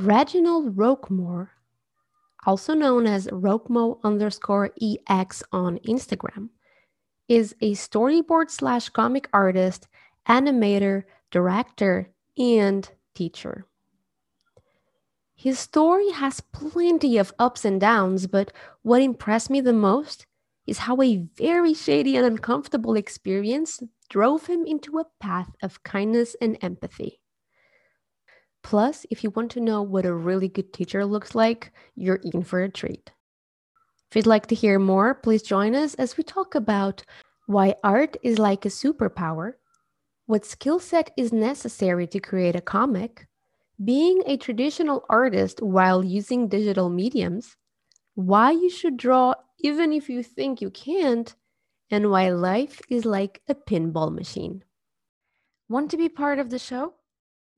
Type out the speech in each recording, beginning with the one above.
Reginald Roquemore, also known as Roquemo underscore EX on Instagram, is a storyboard slash comic artist, animator, director, and teacher. His story has plenty of ups and downs, but what impressed me the most is how a very shady and uncomfortable experience drove him into a path of kindness and empathy. Plus, if you want to know what a really good teacher looks like, you're in for a treat. If you'd like to hear more, please join us as we talk about why art is like a superpower, what skill set is necessary to create a comic, being a traditional artist while using digital mediums, why you should draw even if you think you can't, and why life is like a pinball machine. Want to be part of the show?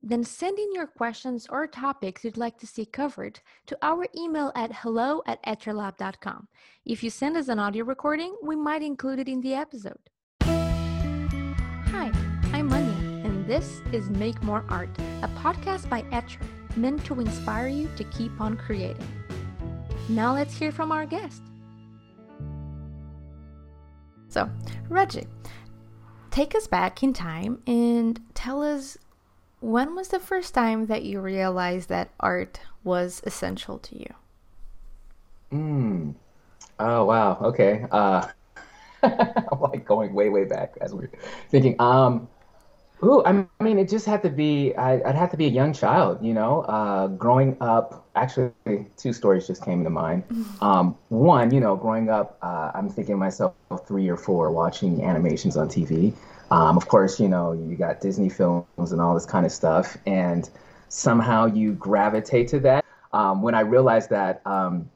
Then send in your questions or topics you'd like to see covered to our email at hello at etchrlab.com. If you send us an audio recording, we might include it in the episode. Hi, I'm Anya, and this is Make More Art, a podcast by Etchr, meant to inspire you to keep on creating. Now let's hear from our guest. So, Reggie, take us back in time and tell us when was the first time that you realized that art was essential to you? Mm. Oh wow. Okay. Uh, I'm like going way way back as we're thinking. Um, ooh, I mean, it just had to be. I, would have to be a young child, you know. Uh, growing up, actually, two stories just came to mind. Um, one, you know, growing up, uh, I'm thinking myself three or four watching animations on TV. Um, of course, you know, you got Disney films and all this kind of stuff, and somehow you gravitate to that. Um, when I realized that um,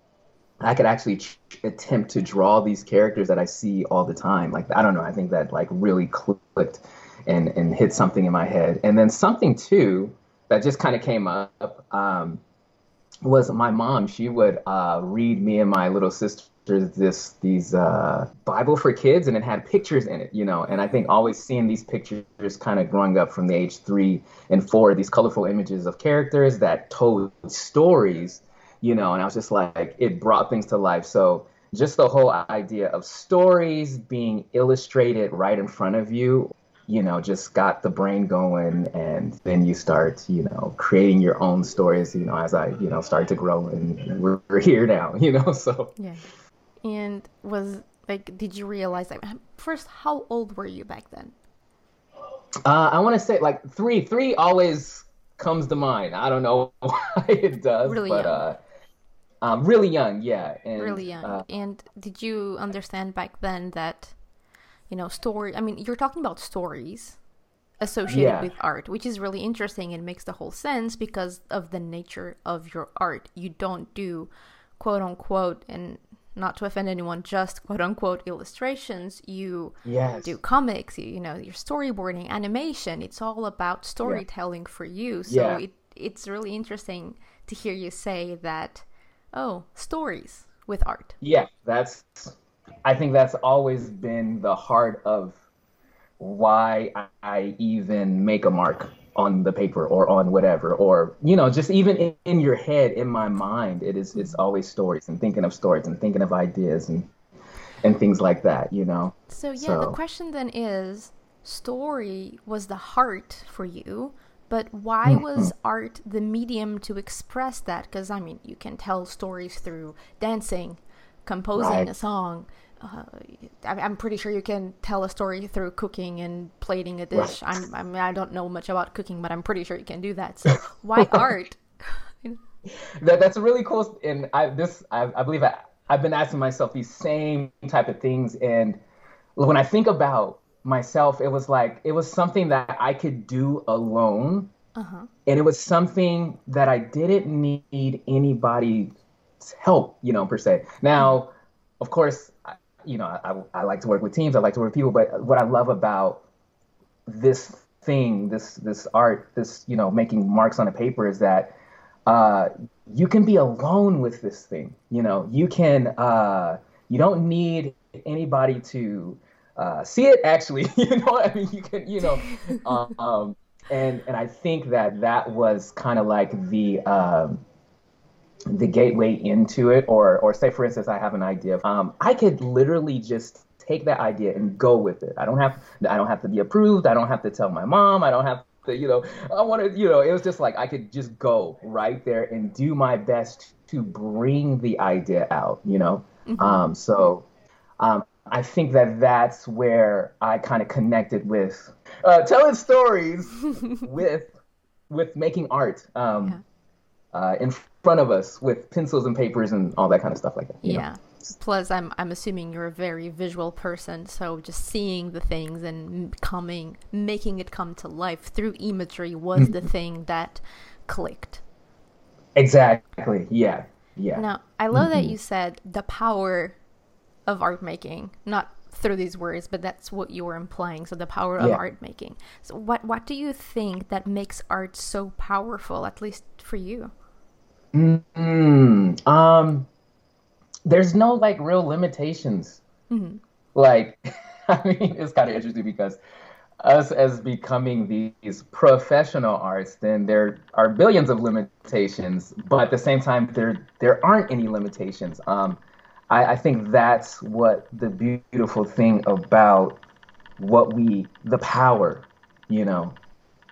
I could actually ch- attempt to draw these characters that I see all the time, like I don't know, I think that like really clicked and and hit something in my head. And then something too that just kind of came up um, was my mom. She would uh, read me and my little sister there's this these uh, Bible for kids, and it had pictures in it, you know. And I think always seeing these pictures, kind of growing up from the age three and four, these colorful images of characters that told stories, you know. And I was just like, it brought things to life. So just the whole idea of stories being illustrated right in front of you you know just got the brain going and then you start you know creating your own stories you know as i you know start to grow and we're, we're here now you know so yeah and was like, did you realize that? First, how old were you back then? Uh, I want to say like three. Three always comes to mind. I don't know why it does, really but young. uh, um, really young, yeah. And, really young. Uh, and did you understand back then that, you know, story? I mean, you're talking about stories associated yeah. with art, which is really interesting and makes the whole sense because of the nature of your art. You don't do quote unquote and not to offend anyone, just quote unquote illustrations. You yes. do comics, you, you know, your storyboarding, animation. It's all about storytelling yeah. for you. So yeah. it, it's really interesting to hear you say that, oh, stories with art. Yeah, that's, I think that's always been the heart of why I even make a mark on the paper or on whatever or you know just even in, in, your head in my mind it is it's always stories and thinking of stories and thinking of ideas and and things like that you know so yeah so. the question then is story was the heart for you but why mm-hmm. was art the medium to express that because i mean you can tell stories through dancing composing right. a song uh, I'm pretty sure you can tell a story through cooking and plating a dish. Right. I'm, I mean, I don't know much about cooking, but I'm pretty sure you can do that. So why art? that, that's really cool. And I this I, I believe I, I've been asking myself these same type of things. And when I think about myself, it was like it was something that I could do alone, uh-huh. and it was something that I didn't need anybody's help, you know, per se. Now, of course, you know, I, I like to work with teams. I like to work with people. But what I love about this thing, this this art, this you know, making marks on a paper is that uh, you can be alone with this thing. You know, you can. Uh, you don't need anybody to uh, see it. Actually, you know, I mean, you can. You know, um, and and I think that that was kind of like the um, the gateway into it, or or say for instance, I have an idea. Um, I could literally just take that idea and go with it. I don't have I don't have to be approved. I don't have to tell my mom. I don't have to, you know, I want to, you know, it was just like I could just go right there and do my best to bring the idea out, you know. Mm-hmm. Um, so um, I think that that's where I kind of connected with uh, telling stories with with making art um. Uh, in front of us with pencils and papers and all that kind of stuff like that. Yeah. Know? Plus, I'm I'm assuming you're a very visual person, so just seeing the things and coming, making it come to life through imagery was the mm-hmm. thing that clicked. Exactly. Yeah. Yeah. Now, I love mm-hmm. that you said the power of art making, not through these words, but that's what you were implying. So the power of yeah. art making. So what what do you think that makes art so powerful, at least for you? Mm, um, there's no like real limitations. Mm-hmm. Like, I mean, it's kind of interesting because us as becoming these professional arts, then there are billions of limitations, but at the same time, there there aren't any limitations. Um, I, I think that's what the beautiful thing about what we, the power, you know,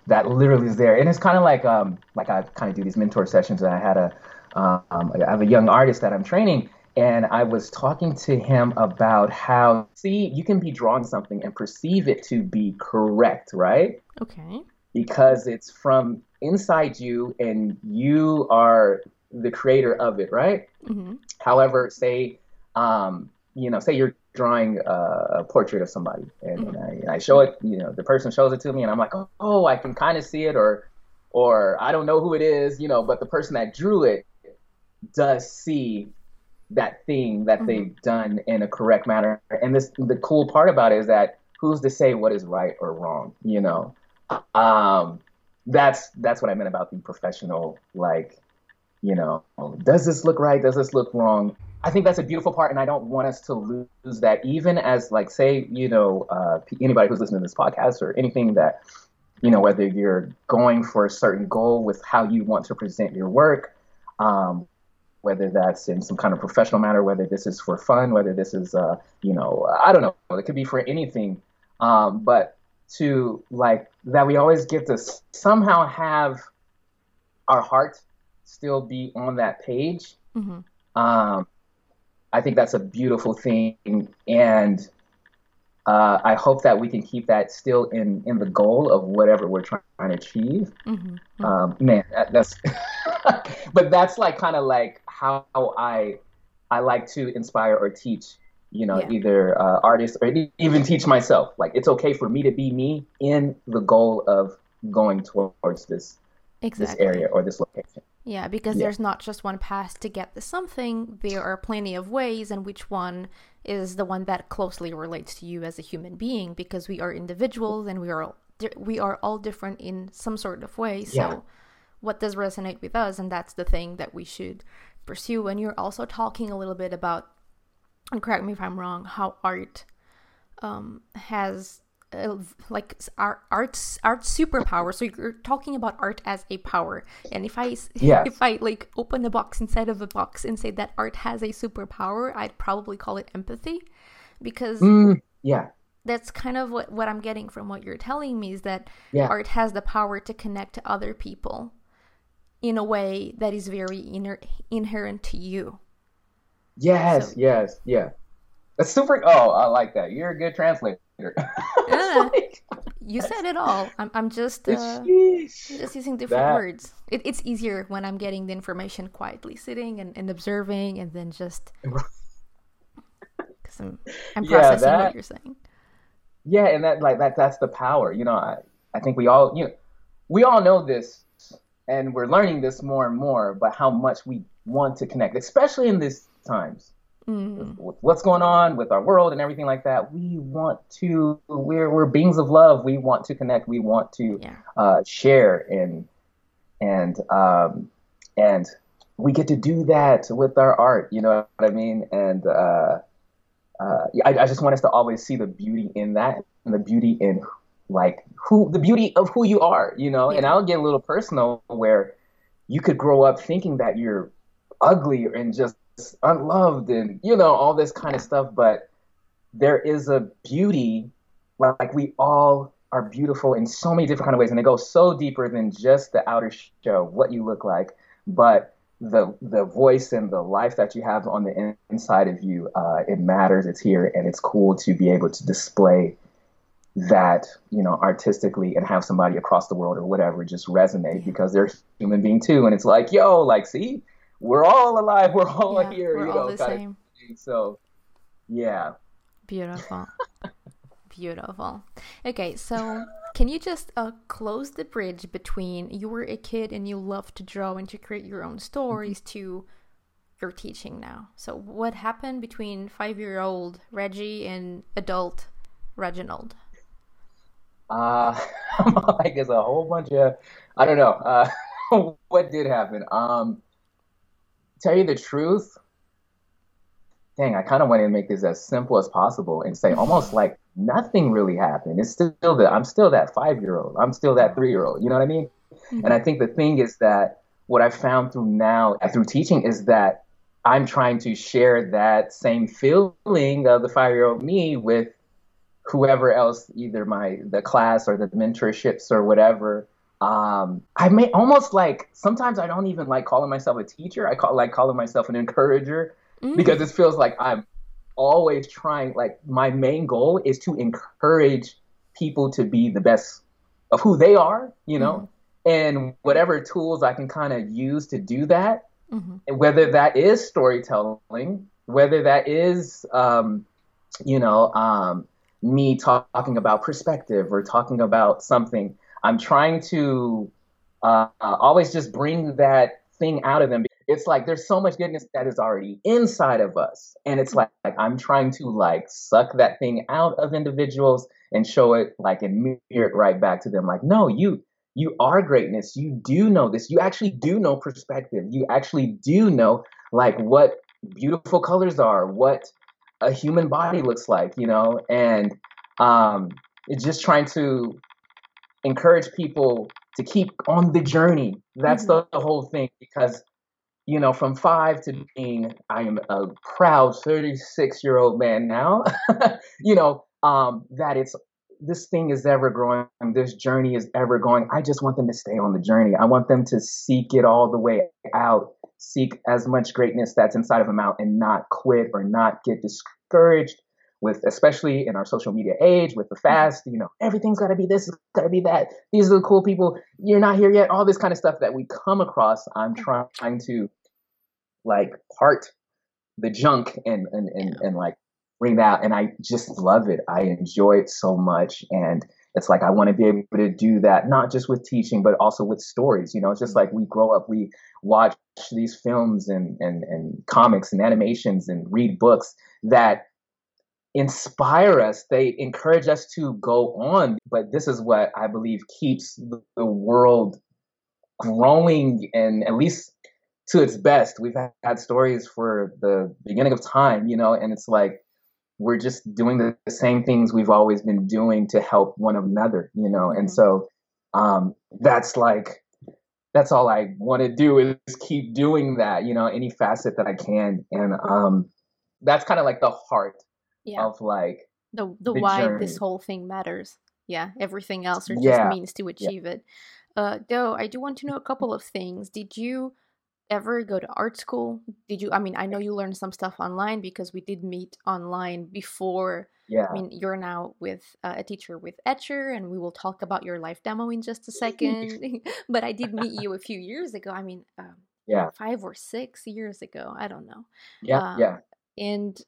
that literally is there. And it's kind of like, um, like I kind of do these mentor sessions. And I had a, um, I have a young artist that I'm training, and I was talking to him about how, see, you can be drawing something and perceive it to be correct, right? Okay. Because it's from inside you, and you are the creator of it, right? Mm-hmm. However, say um, you know, say you're drawing a, a portrait of somebody, and, mm-hmm. and, I, and, I, show it, you know, the person shows it to me, and I'm like, oh, oh I can kind of see it, or, or I don't know who it is, you know, but the person that drew it does see that thing that mm-hmm. they've done in a correct manner. And this, the cool part about it is that who's to say what is right or wrong, you know? Um, that's that's what I meant about the professional, like, you know, does this look right? Does this look wrong? I think that's a beautiful part, and I don't want us to lose that. Even as, like, say, you know, uh, anybody who's listening to this podcast or anything that, you know, whether you're going for a certain goal with how you want to present your work, um, whether that's in some kind of professional matter, whether this is for fun, whether this is, uh, you know, I don't know, it could be for anything. Um, but to like that, we always get to somehow have our heart still be on that page. Mm-hmm. Um, I think that's a beautiful thing, and uh, I hope that we can keep that still in in the goal of whatever we're trying to achieve. Mm-hmm. Um, man, that, that's but that's like kind of like how I I like to inspire or teach. You know, yeah. either uh, artists or even teach myself. Like it's okay for me to be me in the goal of going towards this exactly. this area or this location. Yeah, because yeah. there's not just one path to get to something. There are plenty of ways, and which one is the one that closely relates to you as a human being? Because we are individuals, and we are all, we are all different in some sort of way. So, yeah. what does resonate with us, and that's the thing that we should pursue. And you're also talking a little bit about, and correct me if I'm wrong, how art um, has like art art's art superpower. So you're talking about art as a power. And if i yes. if i like open the box inside of a box and say that art has a superpower i'd probably call it empathy because mm, yeah. that's kind of what, what i'm getting from what you're telling me is that yeah. art has the power to connect to other people in a way that is very inner, inherent to you. Yes so, yes yeah. That's super oh i like that. You're a good translator yeah. like, you said it all. I'm, I'm just uh, just using different that... words. It, it's easier when I'm getting the information quietly, sitting and, and observing, and then just because I'm, I'm processing yeah, that... what you're saying. Yeah, and that like that that's the power. You know, I I think we all you know we all know this, and we're learning this more and more. But how much we want to connect, especially in these times mm. with what's going on with our world and everything like that. We want to, we're, we're beings of love. We want to connect. We want to yeah. uh, share and, and, um, and we get to do that with our art. You know what I mean? And, uh, uh, I, I just want us to always see the beauty in that and the beauty in like who the beauty of who you are, you know. Yeah. And I'll get a little personal where you could grow up thinking that you're ugly and just unloved and you know all this kind of stuff, but there is a beauty like we all are beautiful in so many different kind of ways and it goes so deeper than just the outer show what you look like but the the voice and the life that you have on the inside of you uh, it matters it's here and it's cool to be able to display that you know artistically and have somebody across the world or whatever just resonate because they're human being too and it's like yo like see we're all alive we're all yeah, here we're you know all the same. so yeah beautiful beautiful okay so can you just uh, close the bridge between you were a kid and you loved to draw and to create your own stories mm-hmm. to your teaching now so what happened between five year old reggie and adult reginald uh, like there's a whole bunch of, I don't know, uh, what did happen. Um, tell you the truth, dang, I kind of wanted to make this as simple as possible and say almost like nothing really happened. It's still that I'm still that five year old. I'm still that three year old. You know what I mean? Mm-hmm. And I think the thing is that what I've found through now through teaching is that I'm trying to share that same feeling of the five year old me with whoever else, either my the class or the mentorships or whatever. Um, I may almost like sometimes I don't even like calling myself a teacher. I call like calling myself an encourager mm. because it feels like I'm always trying. Like my main goal is to encourage people to be the best of who they are, you know, mm. and whatever tools I can kind of use to do that. Mm-hmm. Whether that is storytelling, whether that is, um, you know, um, me talk, talking about perspective or talking about something. I'm trying to uh, always just bring that thing out of them. It's like there's so much goodness that is already inside of us, and it's like, like I'm trying to like suck that thing out of individuals and show it like and mirror it right back to them. Like, no, you you are greatness. You do know this. You actually do know perspective. You actually do know like what beautiful colors are, what a human body looks like, you know, and um, it's just trying to encourage people to keep on the journey. That's mm-hmm. the, the, whole thing because, you know, from five to being, I am a proud 36 year old man now, you know, um, that it's, this thing is ever growing, this journey is ever going. I just want them to stay on the journey. I want them to seek it all the way out seek as much greatness that's inside of them out and not quit or not get discouraged with especially in our social media age with the fast you know everything's got to be this got to be that these are the cool people you're not here yet all this kind of stuff that we come across i'm mm-hmm. trying to like part the junk and and and, and like bring that out and i just love it i enjoy it so much and it's like I want to be able to do that, not just with teaching, but also with stories. You know, it's just mm-hmm. like we grow up, we watch these films and, and, and comics and animations and read books that inspire us. They encourage us to go on. But this is what I believe keeps the world growing and at least to its best. We've had stories for the beginning of time, you know, and it's like we're just doing the, same things we've always been doing to help one another, you know. And mm-hmm. so um, that's like that's all I want to do is keep doing that, you know, any facet that I can, and um, that's kind of like the heart yeah. of like the the, the why journey. this whole thing matters. Yeah, everything else are just yeah. means to achieve yeah. it. Uh, though I do want to know a couple of things. Did you ever go to art school? Did you? I mean, I know you learned some stuff online because we did meet online before. Yeah. I mean, you're now with uh, a teacher with Etchr, and we will talk about your life demo in just a second. but I did meet you a few years ago. I mean, um, yeah, five or six years ago. I don't know. Yeah, um, yeah. And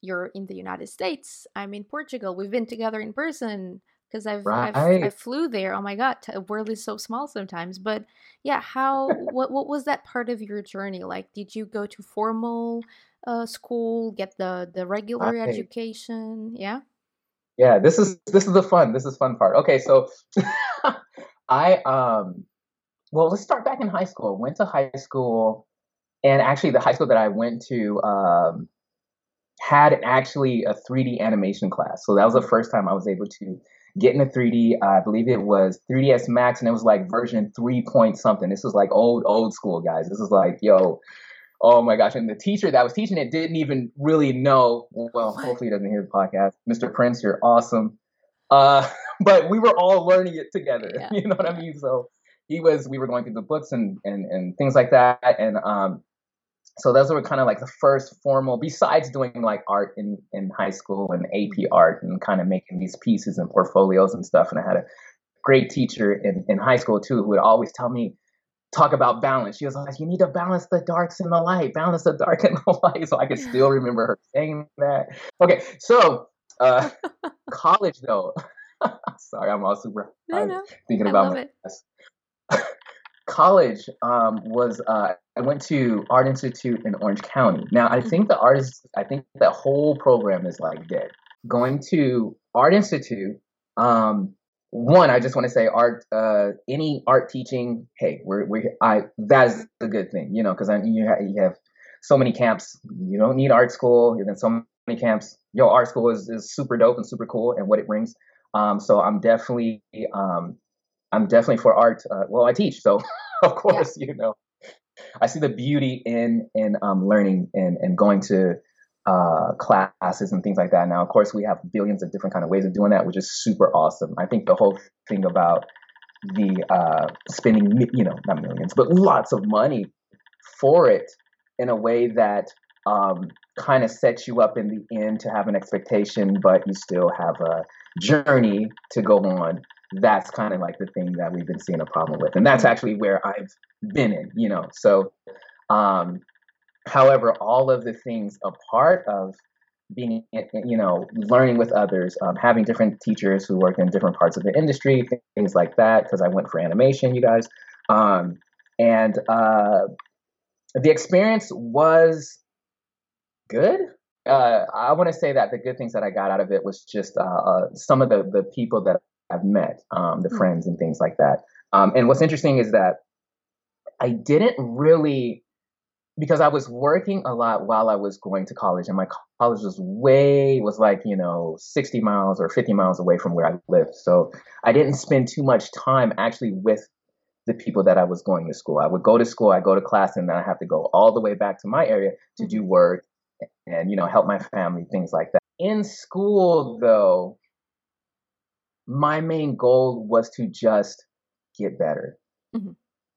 you're in the United States. I'm in Portugal. We've been together in person because I've, right. I've I flew there. Oh my god, the world is so small sometimes. But yeah, how what what was that part of your journey like? Did you go to formal uh, school, get the the regular right. education? Yeah. Yeah, this is this is the fun. This is fun part. Okay, so I um well, let's start back in high school. Went to high school, and actually, the high school that I went to um, had actually a 3D animation class. So that was the first time I was able to getting a 3D. I believe it was 3ds Max, and it was like version three point something. This was like old old school guys. This is like yo. Oh my gosh! And the teacher that was teaching it didn't even really know. Well, hopefully he doesn't hear the podcast. Mr. Prince, you're awesome. Uh, but we were all learning it together. Yeah. You know what I mean? So he was. We were going through the books and and and things like that. And um, so those were kind of like the first formal besides doing like art in in high school and ap art and kind of making these pieces and portfolios and stuff and i had a great teacher in, in high school too who would always tell me talk about balance. She was like you need to balance the darks and the light balance the dark and the light. So i could still remember her saying that. Okay so uh college though. Sorry i'm all super no, no. thinking I about my college um, was uh, I went to Art Institute in Orange County. Now I think the artist, I think the whole program is like dead. Going to Art Institute, um, one, I just want to say art, uh, any art teaching, hey, we're we I that is a good thing, you know, because you have, you have so many camps. You don't need art school. You have so many camps. Yo, art school is, is super dope and super cool and what it brings. Um, so I'm definitely um, I'm definitely for art. Uh, well, I teach, so of course, yeah. you know, I see the beauty in in um, learning and and going to uh, classes and things like that. Now, of course, we have billions of different kind of ways of doing that, which is super awesome. I think the whole thing about the uh, spending, you know, not millions, but lots of money for it in a way that um, kind of sets you up in the end to have an expectation, but you still have a journey to go on that's kind of like the thing that we've been seeing a problem with and that's actually where i've been in you know so um however all of the things a part of being you know learning with others um, having different teachers who work in different parts of the industry things like that because i went for animation you guys um and uh the experience was good. Uh, I want to say that the good things that I got out of it was just uh, uh, some of the the people that I've met, um, the mm-hmm. friends and things like that. Um, and what's interesting is that I didn't really, because I was working a lot while I was going to college, and my college was way, was like, you know, 60 miles or 50 miles away from where I lived. So I didn't spend too much time actually with the people that I was going to school. I would go to school, I go to class, and then I have to go all the way back to my area to do work and, you know, help my family, things like that. In school, though, my main goal was to just get better. Mm-hmm.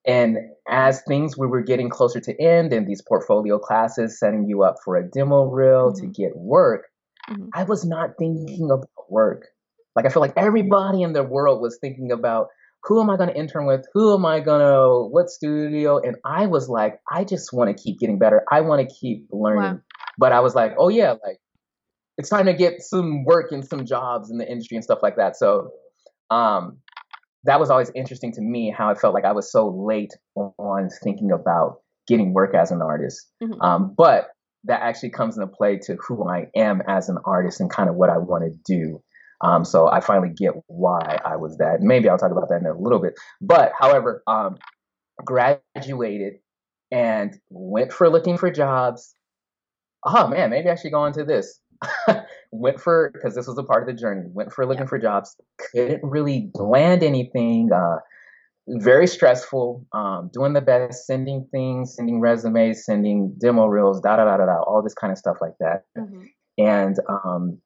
And as things we were getting closer to end and these portfolio classes setting you up for a demo reel mm-hmm. to get work, mm-hmm. I was not thinking about work. Like I feel like everybody in the world was thinking about who am I going to intern with? Who am I going to, what studio? And I was like, I just want to keep getting better. I want to keep learning. Wow. But I was like, oh yeah, like it's time to get some work and some jobs in the industry and stuff like that. So um, that was always interesting to me how I felt like I was so late on thinking about getting work as an artist. Mm-hmm. Um, but that actually comes into play to who I am as an artist and kind of what I want to do. Um, so I finally get why I was that. Maybe I'll talk about that in a little bit. But however, um, graduated and went for looking for jobs. Oh man, maybe I should go into this. went for because this was a part of the journey. Went for looking yeah. for jobs. Couldn't really land anything. Uh, very stressful. Um, doing the best, sending things, sending resumes, sending demo reels, da da da da da, all this kind of stuff like that. Mm-hmm. And um,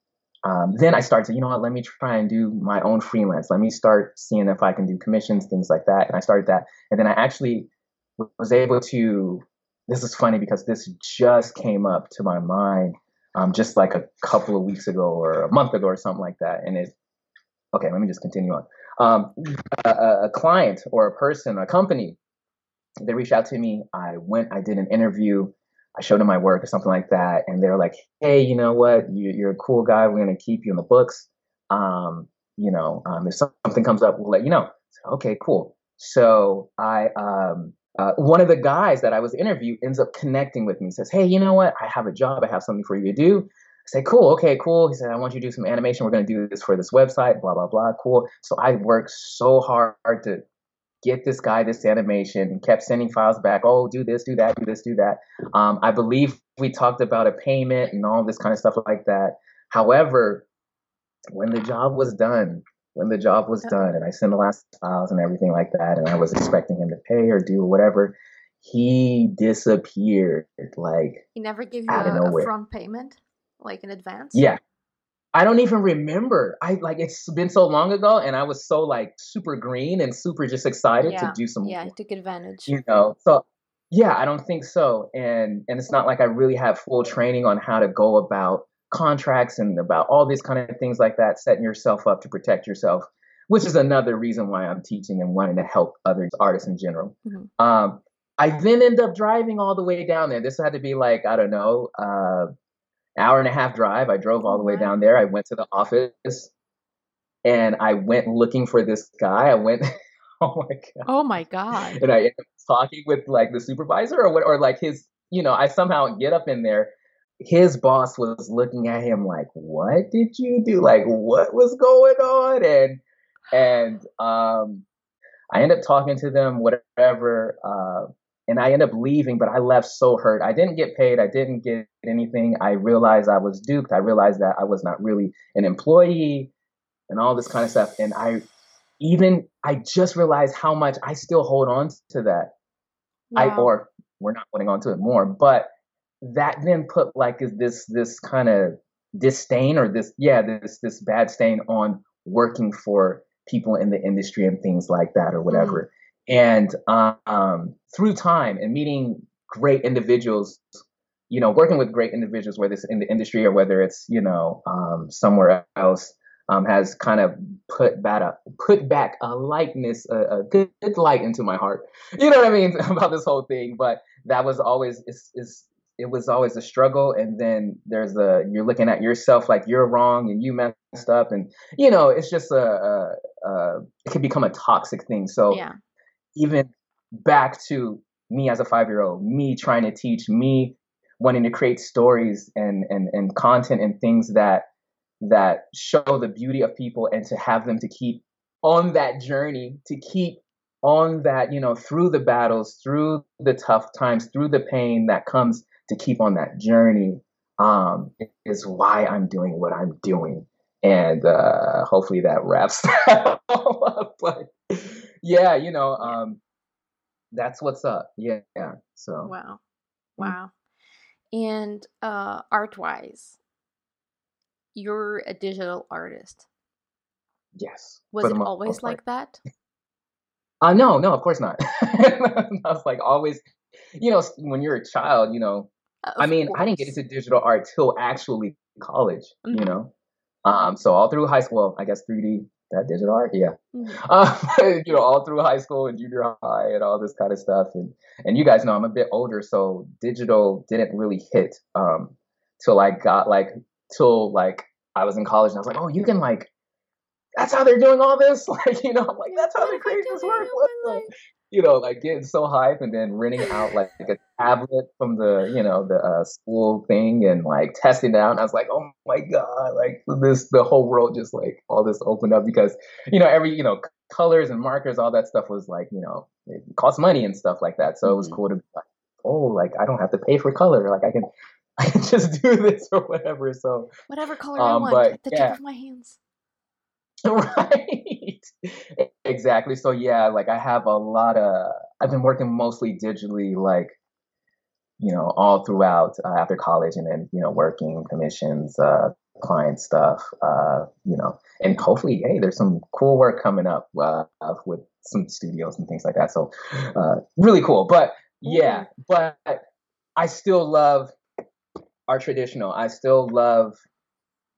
um, then I started to, you know what, let me try and do my own freelance. Let me start seeing if I can do commissions, things like that. And I started that. And then I actually was able to. This is funny because this just came up to my mind um, just like a couple of weeks ago or a month ago or something like that. And it, okay. Let me just continue on. Um, a, a, client or a person, a company, they reached out to me. I went, I did an interview. I showed them my work or something like that, and they were like, "Hey, you know what? You, are a cool guy. We're gonna keep you in the books. Um, you know, um, if something comes up, we'll let you know." So, okay, cool. So I um, uh, one of the guys that I was interviewed ends up connecting with me. Says, "Hey, you know what? I have a job. I have something for you to do." I say, "Cool, okay, cool." He said, "I want you to do some animation. We're going to do this for this website. Blah blah blah. Cool." So I worked so hard to get this guy this animation. And kept sending files back. Oh, do this, do that, do this, do that. Um, I believe we talked about a payment and all this kind of stuff like that. However, when the job was done, when the job was done and I sent the last files and everything like that, and I was expecting him to pay or do whatever, he disappeared. Like he never gave you a, a front payment, like in advance. Yeah, I don't even remember. I like it's been so long ago, and I was so like super green and super just excited yeah. to do some. Yeah, I took advantage. You know, so yeah, I don't think so, and and it's not like I really have full training on how to go about contracts and about all these kind of things like that, setting yourself up to protect yourself, which is another reason why I'm teaching and wanting to help other artists in general. Mm-hmm. Um, I then end up driving all the way down there. This had to be like I don't know. Uh, hour and a half drive. I drove all the way down there. I went to the office and I went looking for this guy. I went, oh my god, oh my god, and I ended up talking with like the supervisor or what, or like his, you know, I somehow get up in there. His boss was looking at him like, "What did you do? Like, what was going on?" And and um, I end up talking to them, whatever. Uh, and I end up leaving, but I left so hurt. I didn't get paid. I didn't get anything. I realized I was duped. I realized that I was not really an employee and all this kind of stuff. And I even, I just realized how much I still hold on to that. Wow. I, or we're not holding on to it more, but that then put like this, this kind of disdain or this, yeah, this, this bad stain on working for people in the industry and things like that or whatever. Mm. And um, through time and meeting great individuals, you know, working with great individuals, whether it's in the industry or whether it's, you know, um, somewhere else, um, has kind of put back a, put back a likeness, a, a good, good, light into my heart. You know what I mean about this whole thing. But that was always is is it was always a struggle. And then there's a you're looking at yourself like you're wrong and you messed up, and you know it's just a, a, a it can become a toxic thing. So yeah even back to me as a five year old, me trying to teach, me wanting to create stories and, and, and content and things that that show the beauty of people and to have them to keep on that journey, to keep on that, you know, through the battles, through the tough times, through the pain that comes to keep on that journey um, is why I'm doing what I'm doing. And uh, hopefully that wraps that all up. But yeah, you know, um, that's what's up. Yeah, yeah. So wow, wow. And uh, art wise, you're a digital artist. Yes. Was it always like that? Uh, no, no, of course not. I was like always, you know, when you're a child, you know, uh, I mean, course. I didn't get into digital art till actually college, mm-hmm. you know. Um, so all through high school, I guess 3D that digital art yeah mm-hmm. um, you know all through high school and junior high and all this kind of stuff and and you guys know i'm a bit older so digital didn't really hit um till i got like till like i was in college and i was like oh you can like that's how they're doing all this like you know i'm like that's how they create this work you know, like getting so hype and then renting out like, a tablet from the, you know, the uh, school thing and like testing it out. And I was like, oh my God, like this, the whole world just like all this opened up because, you know, every, you know, colors and markers, all that stuff was like, you know, it cost money and stuff like that. So mm-hmm. it was mm-hmm. cool to be like, oh, like I don't have to pay for color. Like I can, I can just do this or whatever. So whatever color um, I want but, at the yeah. tip of my hands. right exactly so yeah like i have a lot of i've been working mostly digitally like you know all throughout uh, after college and then you know working commissions uh client stuff uh you know and hopefully hey there's some cool work coming up uh, with some studios and things like that. So uh really cool. But yeah but i still love our traditional. I still love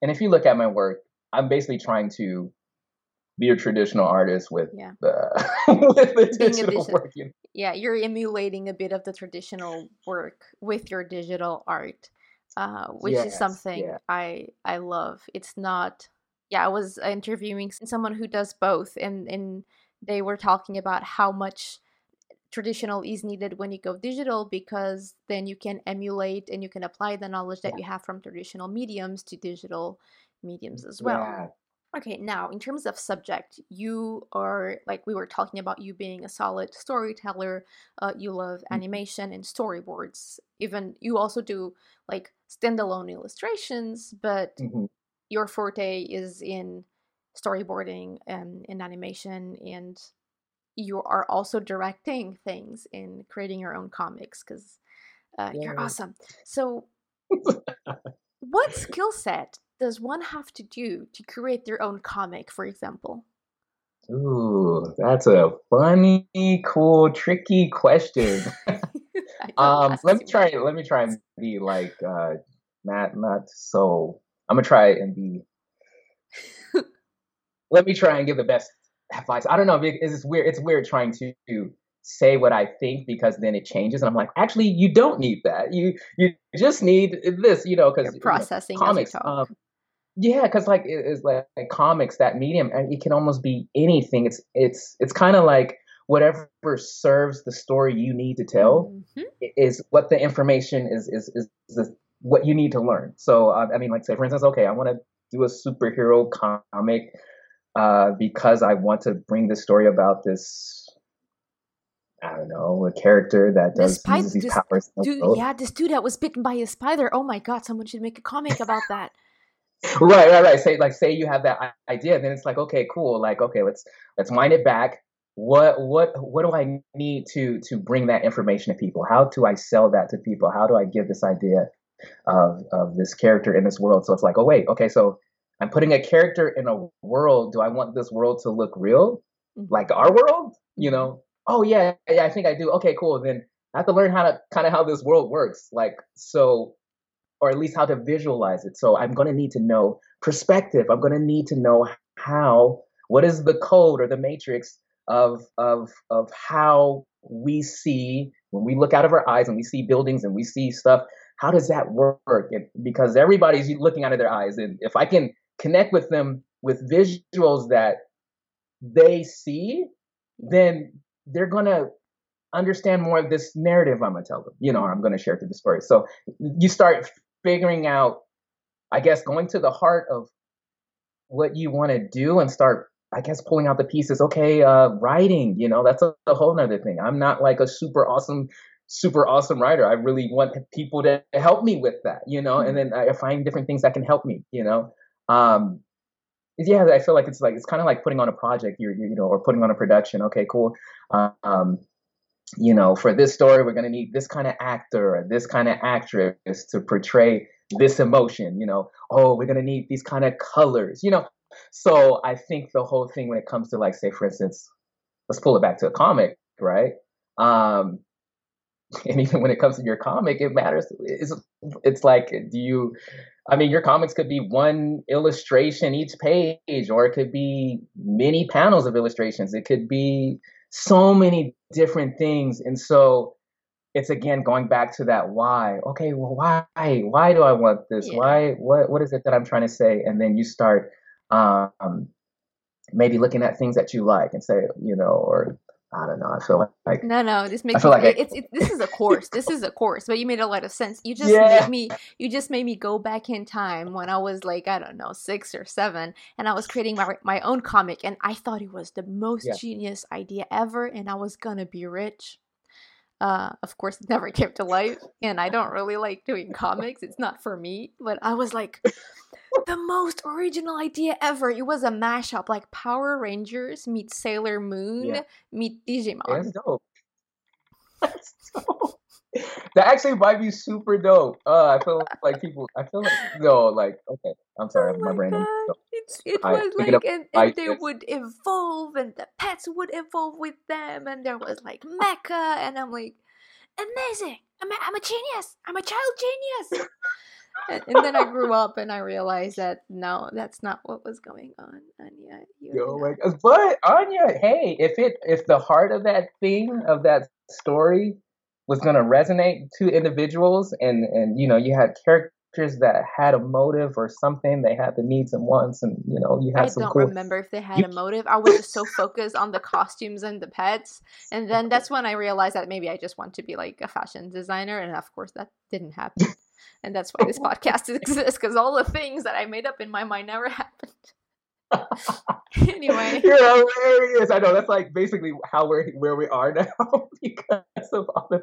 and if you look at my work I'm basically trying to be a traditional artist with yeah. the with the digital work. Yeah, you're emulating a bit of the traditional work with your digital art, uh, which yes, is something yeah. I I love. It's not. Yeah, I was interviewing someone who does both, and and they were talking about how much traditional is needed when you go digital because then you can emulate and you can apply the knowledge that yeah. you have from traditional mediums to digital mediums as well. Okay, now in terms of subject, you are like we were talking about you being a solid storyteller. Uh, you love mm-hmm. animation and storyboards. Even you also do like standalone illustrations, but mm-hmm. your forte is in storyboarding and in animation and you are also directing things in creating your own comics because uh, yeah. you're awesome so what skill set does one have to do to create their own comic for example Ooh, that's a funny, cool, tricky question. um, let me try. Let me try and be like uh, not not so. I'm gonna try and be. let me try and give the best advice. I don't know. It's weird. It's weird trying to say what I think because then it changes, and I'm like, actually, you don't need that. You you just need this. You know, because processing you know, comics. Um, yeah, because like it's like, like, comics, that medium, and it can almost be anything. It's it's it's kind of like whatever serves the story you need to tell mm-hmm. is what the information is is is, is what you need to learn. So uh, I mean, like say for instance, okay, I want to do a superhero comic uh, because I want to bring the story about this. I don't know a character that does the uses these this, powers. Dude, yeah, this dude that was bitten by a spider. Oh my god, someone should make a comic about that. Right, right, right. Say like say you have that idea, then it's like okay, cool. Like okay, let's let's wind it back. What what what do I need to to bring that information to people? How do I sell that to people? How do I give this idea of of this character in this world? So it's like, oh wait, okay, so I'm putting a character in a world. Do I want this world to look real, mm-hmm. like our world? You mm-hmm. know? Oh yeah, yeah, I think I do. Okay, cool. Then I have to learn how to kind of how this world works. Like so, or at least how to visualize it. So I'm going to need to know perspective. I'm going to need to know how, what is the code or the matrix of, of, of how we see when we look out of our eyes and we see buildings and we see stuff. How does that work? And because everybody's looking out of their eyes. And if I can connect with them with visuals that they see, then they're going to understand more of this narrative I'm gonna tell them, you know, I'm gonna share through the story. So you start figuring out, I guess, going to the heart of what you want to do and start, I guess, pulling out the pieces. Okay, uh, writing, you know, that's a, a whole nother thing. I'm not like a super awesome, super awesome writer. I really want people to help me with that, you know, and mm-hmm. then I find different things that can help me, you know. Um, yeah, I feel like it's like it's kind of like putting on a project, you you know, or putting on a production. Okay, cool. Um, you know, for this story, we're going to need this kind of actor or this kind of actress to portray this emotion. You know, oh, we're going to need these kind of colors, you know. So I think the whole thing when it comes to, like, say, for instance, let's pull it back to a comic, right? Um, and even when it comes to your comic, it matters. It's, it's like, do you, I mean, your comics could be one illustration each page, or it could be many panels of illustrations. It could be so many different things. And so it's again going back to that why. Okay, well, why? Why do I want this? Yeah. Why? What? What is it that I'm trying to say? And then you start um, maybe looking at things that you like and say, you know, or I don't know. I feel like no, no. This makes I feel me, like it's, this is a course. this is a course, but you made a lot of sense. You just yeah. made me. You just made me go back in time when I was like I don't know six or seven, and I was creating my my own comic, and I thought it was the most yeah. genius idea ever, and I was gonna be rich. Uh, of course, it never came to life, and I don't really like doing comics. It's not for me. But I was like, the most original idea ever. It was a mashup, like Power Rangers meet Sailor Moon yeah. meet Digimon. That's dope. That's dope. That actually might be super dope. Uh, I feel like people. I feel like no, like okay. I'm sorry, oh my, my brain. It's, it I, was like, and, and they would evolve, and the pets would evolve with them, and there was like mecha, and I'm like, amazing! I'm a, I'm a genius! I'm a child genius! and, then I grew up, and I realized that no, that's not what was going on, Anya. Yo, God. but Anya, hey, if it if the heart of that thing of that story was going to resonate to individuals, and and you know, you had characters that had a motive or something. They had the needs and wants, and you know, you had I some. I don't cool... remember if they had a motive. I was just so focused on the costumes and the pets, and then that's when I realized that maybe I just want to be like a fashion designer, and of course that didn't happen. And that's why this podcast exists because all the things that I made up in my mind never happened. anyway, you're hilarious. I know that's like basically how we're where we are now because of all the.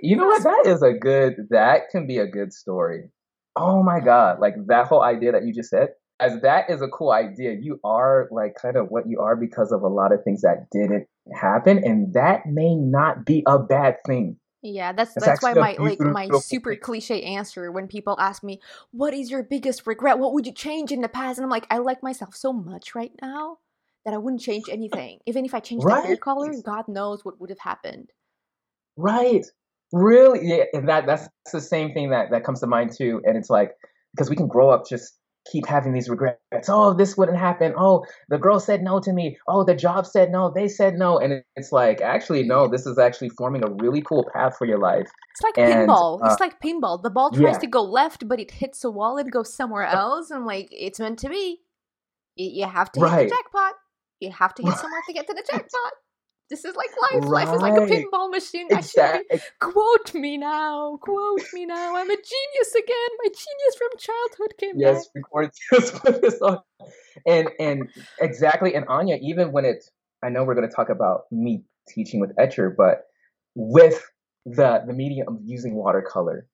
You know what? That is a good. That can be a good story. Oh my god! Like that whole idea that you just said. As that is a cool idea. You are like kind of what you are because of a lot of things that didn't happen, and that may not be a bad thing. Yeah, that's that's, that's why my like my super cliche answer when people ask me, "What is your biggest regret? What would you change in the past?" and I'm like, I like myself so much right now that I wouldn't change anything. Even if I changed right. the hair color, God knows what would have happened. Right. Really? Yeah, and that that's the same thing that that comes to mind too. And it's like because we can grow up just keep having these regrets. Oh, this wouldn't happen. Oh, the girl said no to me. Oh, the job said no. They said no. And it's like, actually, no, this is actually forming a really cool path for your life. It's like and, pinball. Uh, it's like pinball. The ball tries yeah. to go left, but it hits a wall and goes somewhere else. And like, it's meant to be. You have to hit right. the jackpot. You have to hit somewhere to get to the jackpot. This is like life. Right. Life is like a pinball machine. Exactly. Quote me now. Quote me now. I'm a genius again. My genius from childhood came yes, back. Yes, this on. And and exactly. And Anya, even when it's, I know we're going to talk about me teaching with Etchr, but with the the medium of using watercolor,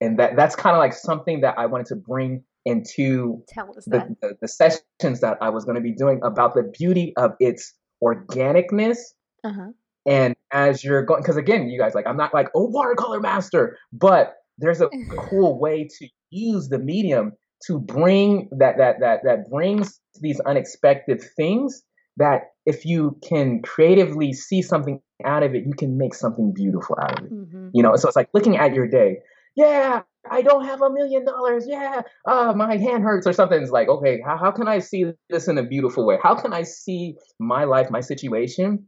and that that's kind of like something that I wanted to bring into the, the, the sessions that I was going to be doing about the beauty of its organicness uh-huh. And as you're going, because again, you guys, like, I'm not like, oh, watercolor master, but there's a cool way to use the medium to bring that, that, that, that brings these unexpected things that if you can creatively see something out of it, you can make something beautiful out of it. Mm-hmm. You know, so it's like looking at your day. Yeah, I don't have a million dollars. Yeah, uh, my hand hurts or something. It's like, okay, how, how can I see this in a beautiful way? How can I see my life, my situation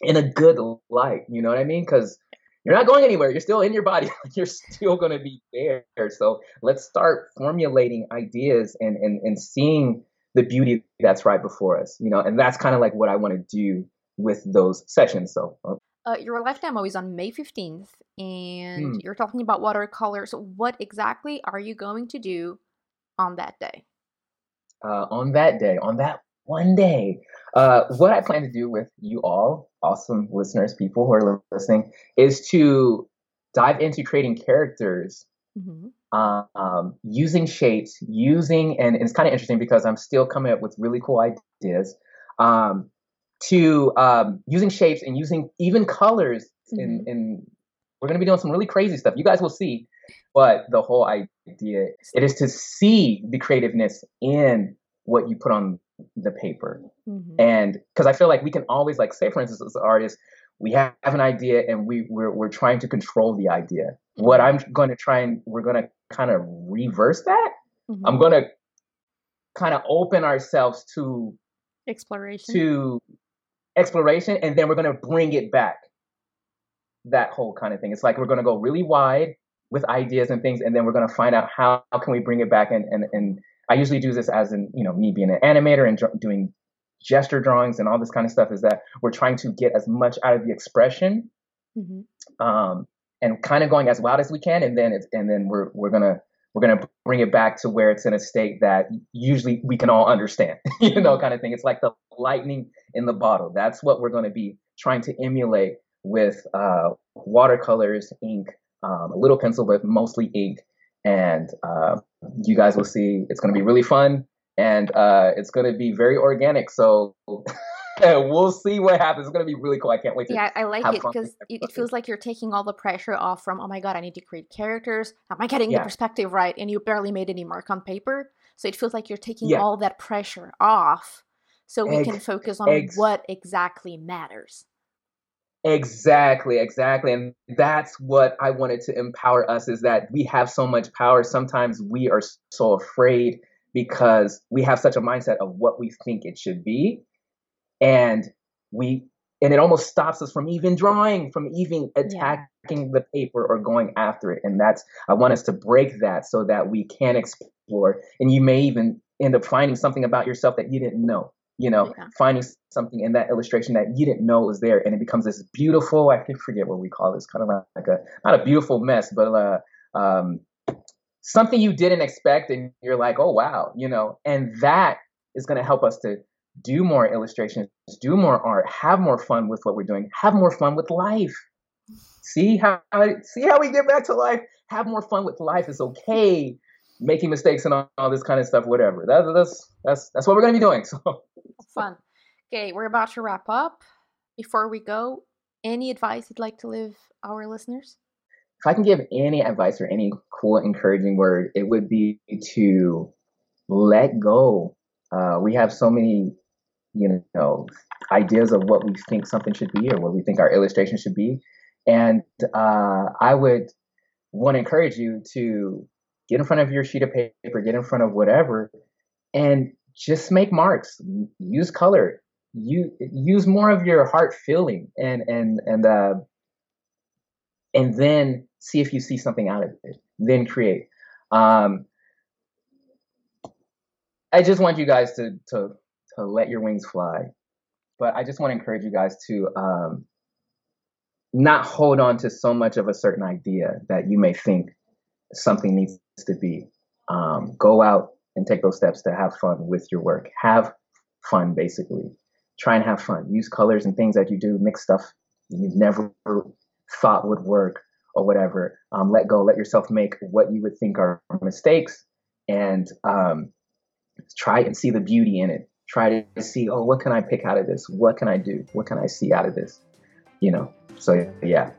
in a good light. You know what I mean? Because you're not going anywhere. You're still in your body. you're still going to be there. So let's start formulating ideas and, and, and seeing the beauty that's right before us, you know, and that's kind of like what I want to do with those sessions. So, uh, uh your live demo is on May 15th and hmm. you're talking about watercolor. So what exactly are you going to do on that day? Uh, on that day, on that one day, uh, what I plan to do with you all, awesome listeners, people who are listening, is to dive into creating characters mm-hmm. um, using shapes, using, and, and it's kind of interesting because I'm still coming up with really cool ideas. Um, to um, using shapes and using even colors mm-hmm. in, in we're going to be doing some really crazy stuff you guys will see but the whole idea it is to see the creativeness in what you put on the paper. Mm-hmm. And because I feel like we can always like say, for instance, as artists, we have an idea and we we're, we're trying to control the idea. Mm-hmm. What I'm going to try and we're going to kind of reverse that. Mm-hmm. I'm going to kind of open ourselves to exploration to exploration and then we're going to bring it back that whole kind of thing it's like we're going to go really wide with ideas and things and then we're going to find out how, how can we bring it back and, and, and I usually do this as in, you know, me being an animator and doing gesture drawings and all this kind of stuff is that we're trying to get as much out of the expression mm-hmm. um, and kind of going as wild as we can. And then it's, and then we're, we're going to, we're going to bring it back to where it's in a state that usually we can all understand, you know, mm-hmm. kind of thing. It's like the lightning in the bottle. That's what we're going to be trying to emulate with uh, watercolors, ink, um, a little pencil, but mostly ink and uh, you guys will see it's going to be really fun and uh, it's going to be very organic. So we'll see what happens. It's going to be really cool. I can't wait to. Yeah, I like it because it, feels like you're taking all the pressure off from. Oh my god, I need to create characters. Am I getting yeah. the perspective right? And you barely made any mark on paper, so it feels like you're taking yeah. all that pressure off, so we can focus on eggs. what exactly matters. Exactly, exactly. And that's what I wanted to empower us is that we have so much power. Sometimes we are so afraid because we have such a mindset of what we think it should be. And we and it almost stops us from even drawing, from even attacking yeah. the paper or going after it. And that's I want us to break that so that we can explore. And you may even end up finding something about yourself that you didn't know you know, yeah. finding something in that illustration that you didn't know was there, and it becomes this beautiful. I can forget what we call this, kind of like a not a beautiful mess, but uh, um, something you didn't expect, and you're like, oh wow, you know, and that is going to help us to do more illustrations, do more art, have more fun with what we're doing, have more fun with life. See how see how we get back to life. Have more fun with life. It's okay making mistakes and all, all this kind of stuff, whatever. That, that's that's that's what we're gonna be doing. So fun. Okay, we're about to wrap up. Before we go, any advice you'd like to leave our listeners? If I can give any advice or any cool, encouraging word, it would be to let go. Uh, we have so many, you know, ideas of what we think something should be or what we think our illustration should be, and uh, I would want to encourage you to get in front of your sheet of paper, get in front of whatever, and just make marks. Use color. You use more of your heart feeling, and and and uh, and then see if you see something out of it. Then create. Um, I just want you guys to to to let your wings fly, but I just want to encourage you guys to um, not hold on to so much of a certain idea that you may think something needs to be. Um, go out and take those steps to have fun with your work. Have fun, basically. Try and have fun. Use colors and things that you do. Mix stuff you've never thought would work or whatever. Um, let go. Let yourself make what you would think are mistakes, and um, try and see the beauty in it. Try to see, oh, what can I pick out of this? What can I do? What can I see out of this? You know. So yeah.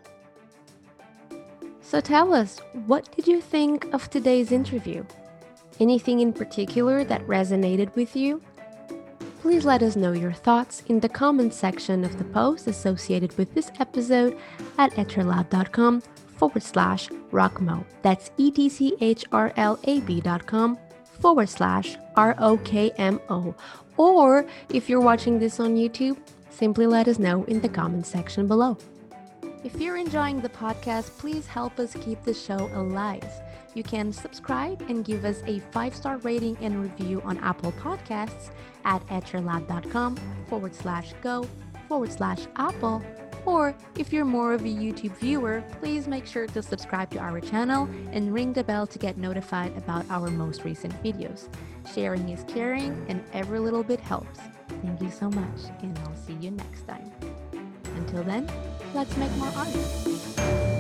So tell us, what did you think of today's interview? Anything in particular that resonated with you? Please let us know your thoughts in the comments section of the post associated with this episode at etchrlab.com forward slash rokmo. That's E T C H R L A B.com forward slash R O K M O. Or if you're watching this on YouTube, simply let us know in the comments section below. If you're enjoying the podcast, please help us keep the show alive. You can subscribe and give us a five star rating and review on Apple Podcasts at etchrlab.com forward slash go forward slash Apple. Or if you're more of a YouTube viewer, please make sure to subscribe to our channel and ring the bell to get notified about our most recent videos. Sharing is caring, and every little bit helps. Thank you so much, and I'll see you next time. Until then, Let's make more art.